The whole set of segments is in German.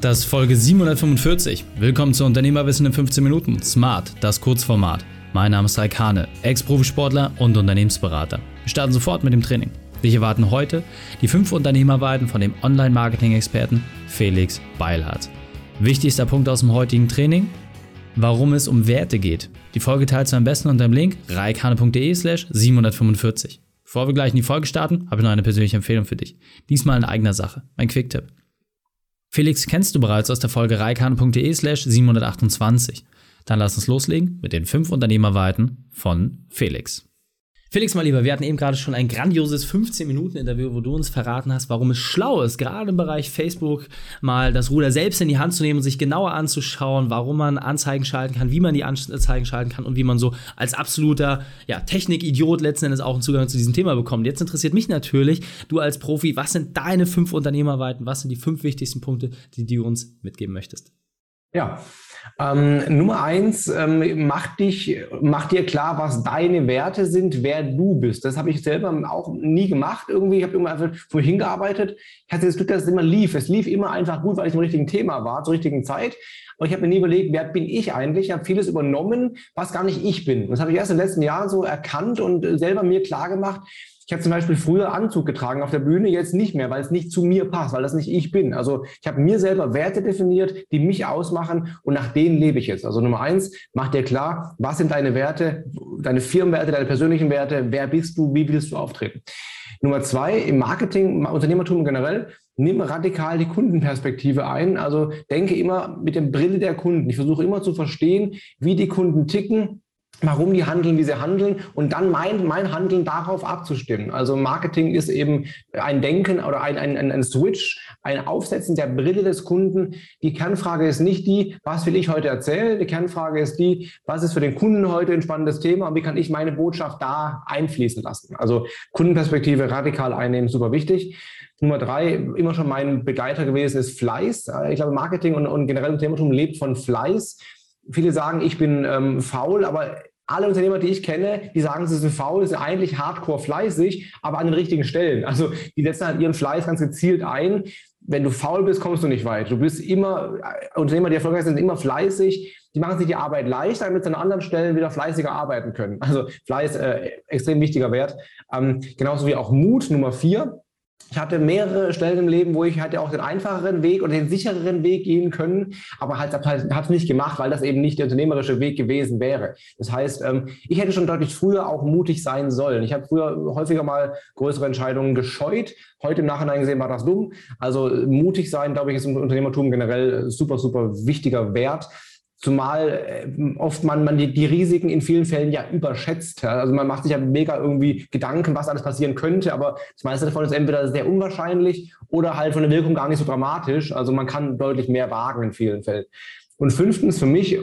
Das ist Folge 745. Willkommen zu Unternehmerwissen in 15 Minuten. Smart, das Kurzformat. Mein Name ist Raikane, Ex-Profisportler und Unternehmensberater. Wir starten sofort mit dem Training. Dich erwarten heute die fünf Unternehmerweiten von dem Online-Marketing-Experten Felix Beilhardt. Wichtigster Punkt aus dem heutigen Training, warum es um Werte geht. Die Folge teilst du am besten unter dem Link reikane.de slash 745. Bevor wir gleich in die Folge starten, habe ich noch eine persönliche Empfehlung für dich. Diesmal in eigener Sache. Mein Quick-Tipp. Felix kennst du bereits aus der Folge reikane.de slash 728. Dann lass uns loslegen mit den fünf Unternehmerweiten von Felix. Felix, mal lieber, wir hatten eben gerade schon ein grandioses 15-Minuten-Interview, wo du uns verraten hast, warum es schlau ist, gerade im Bereich Facebook mal das Ruder selbst in die Hand zu nehmen und sich genauer anzuschauen, warum man Anzeigen schalten kann, wie man die Anzeigen schalten kann und wie man so als absoluter ja, Technik-Idiot letzten Endes auch einen Zugang zu diesem Thema bekommt. Jetzt interessiert mich natürlich, du als Profi, was sind deine fünf Unternehmerweiten, was sind die fünf wichtigsten Punkte, die du uns mitgeben möchtest? Ja, ähm, Nummer eins, ähm, mach dich, mach dir klar, was deine Werte sind, wer du bist. Das habe ich selber auch nie gemacht. Irgendwie, ich habe immer einfach vorhin gearbeitet. Ich hatte das Glück, dass es immer lief. Es lief immer einfach gut, weil ich im richtigen Thema war, zur richtigen Zeit. Aber ich habe mir nie überlegt, wer bin ich eigentlich? Ich habe vieles übernommen, was gar nicht ich bin. Das habe ich erst in den letzten Jahren so erkannt und selber mir klar gemacht, ich habe zum Beispiel früher Anzug getragen auf der Bühne, jetzt nicht mehr, weil es nicht zu mir passt, weil das nicht ich bin. Also ich habe mir selber Werte definiert, die mich ausmachen und nach denen lebe ich jetzt. Also Nummer eins, mach dir klar, was sind deine Werte, deine Firmenwerte, deine persönlichen Werte, wer bist du, wie willst du auftreten. Nummer zwei, im Marketing, Unternehmertum generell, nimm radikal die Kundenperspektive ein. Also denke immer mit dem Brille der Kunden. Ich versuche immer zu verstehen, wie die Kunden ticken, warum die handeln, wie sie handeln und dann mein, mein Handeln darauf abzustimmen. Also Marketing ist eben ein Denken oder ein, ein, ein Switch, ein Aufsetzen der Brille des Kunden. Die Kernfrage ist nicht die, was will ich heute erzählen? Die Kernfrage ist die, was ist für den Kunden heute ein spannendes Thema und wie kann ich meine Botschaft da einfließen lassen? Also Kundenperspektive radikal einnehmen, super wichtig. Nummer drei, immer schon mein Begleiter gewesen, ist Fleiß. Ich glaube, Marketing und, und generell Unternehmertum lebt von Fleiß viele sagen, ich bin ähm, faul, aber alle Unternehmer, die ich kenne, die sagen, sie sind faul, sind eigentlich hardcore fleißig, aber an den richtigen Stellen. Also die setzen halt ihren Fleiß ganz gezielt ein. Wenn du faul bist, kommst du nicht weit. Du bist immer, äh, Unternehmer, die erfolgreich sind, sind immer fleißig. Die machen sich die Arbeit leichter, damit sie an anderen Stellen wieder fleißiger arbeiten können. Also Fleiß, äh, extrem wichtiger Wert. Ähm, genauso wie auch Mut, Nummer vier ich hatte mehrere Stellen im Leben, wo ich hatte auch den einfacheren Weg oder den sichereren Weg gehen können, aber halt habe es nicht gemacht, weil das eben nicht der unternehmerische Weg gewesen wäre. Das heißt, ähm, ich hätte schon deutlich früher auch mutig sein sollen. Ich habe früher häufiger mal größere Entscheidungen gescheut. Heute im Nachhinein gesehen war das dumm. Also mutig sein, glaube ich, ist im Unternehmertum generell super, super wichtiger Wert. Zumal äh, oft man, man die, die, Risiken in vielen Fällen ja überschätzt. Also man macht sich ja mega irgendwie Gedanken, was alles passieren könnte, aber das meiste davon ist entweder sehr unwahrscheinlich oder halt von der Wirkung gar nicht so dramatisch. Also man kann deutlich mehr wagen in vielen Fällen. Und fünftens für mich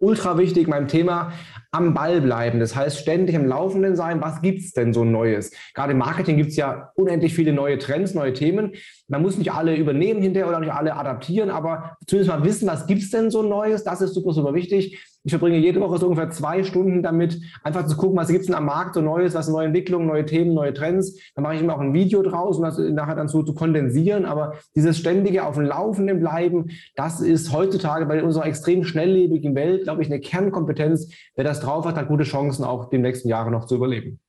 ultra wichtig beim Thema am Ball bleiben. Das heißt, ständig im Laufenden sein. Was gibt's denn so Neues? Gerade im Marketing gibt's ja unendlich viele neue Trends, neue Themen. Man muss nicht alle übernehmen hinterher oder nicht alle adaptieren, aber zumindest mal wissen, was gibt's denn so Neues. Das ist super, super wichtig. Ich verbringe jede Woche so ungefähr zwei Stunden damit, einfach zu gucken, was gibt es denn am Markt so Neues, was neue Entwicklungen, neue Themen, neue Trends. Dann mache ich immer auch ein Video draus, um das nachher dann so zu kondensieren. Aber dieses ständige auf dem Laufenden bleiben, das ist heutzutage bei unserer extrem schnelllebigen Welt, glaube ich, eine Kernkompetenz. Wer das drauf hat, hat gute Chancen, auch die nächsten Jahre noch zu überleben.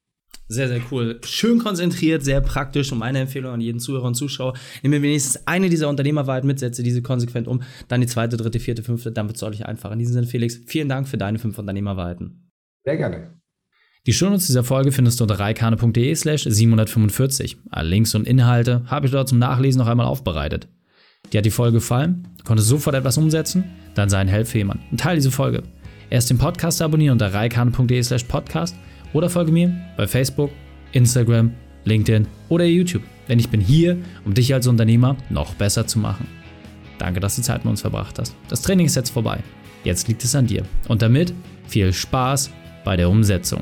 Sehr, sehr cool. Schön konzentriert, sehr praktisch und meine Empfehlung an jeden Zuhörer und Zuschauer. Nimm mir wenigstens eine dieser Unternehmerwahrheiten mit, setze diese konsequent um, dann die zweite, dritte, vierte, fünfte, dann wird es deutlich einfacher. In diesem Sinne, Felix, vielen Dank für deine fünf Unternehmerwahrheiten. Sehr gerne. Die Shownotes dieser Folge findest du unter reikane.de slash 745. Alle Links und Inhalte habe ich dort zum Nachlesen noch einmal aufbereitet. Dir hat die Folge gefallen? Du konntest sofort etwas umsetzen? Dann sei ein Held für jemanden und teile diese Folge. Erst den Podcast abonnieren unter reikane.de slash podcast oder folge mir bei Facebook, Instagram, LinkedIn oder YouTube, denn ich bin hier, um dich als Unternehmer noch besser zu machen. Danke, dass du Zeit mit uns verbracht hast. Das Training ist jetzt vorbei. Jetzt liegt es an dir. Und damit viel Spaß bei der Umsetzung.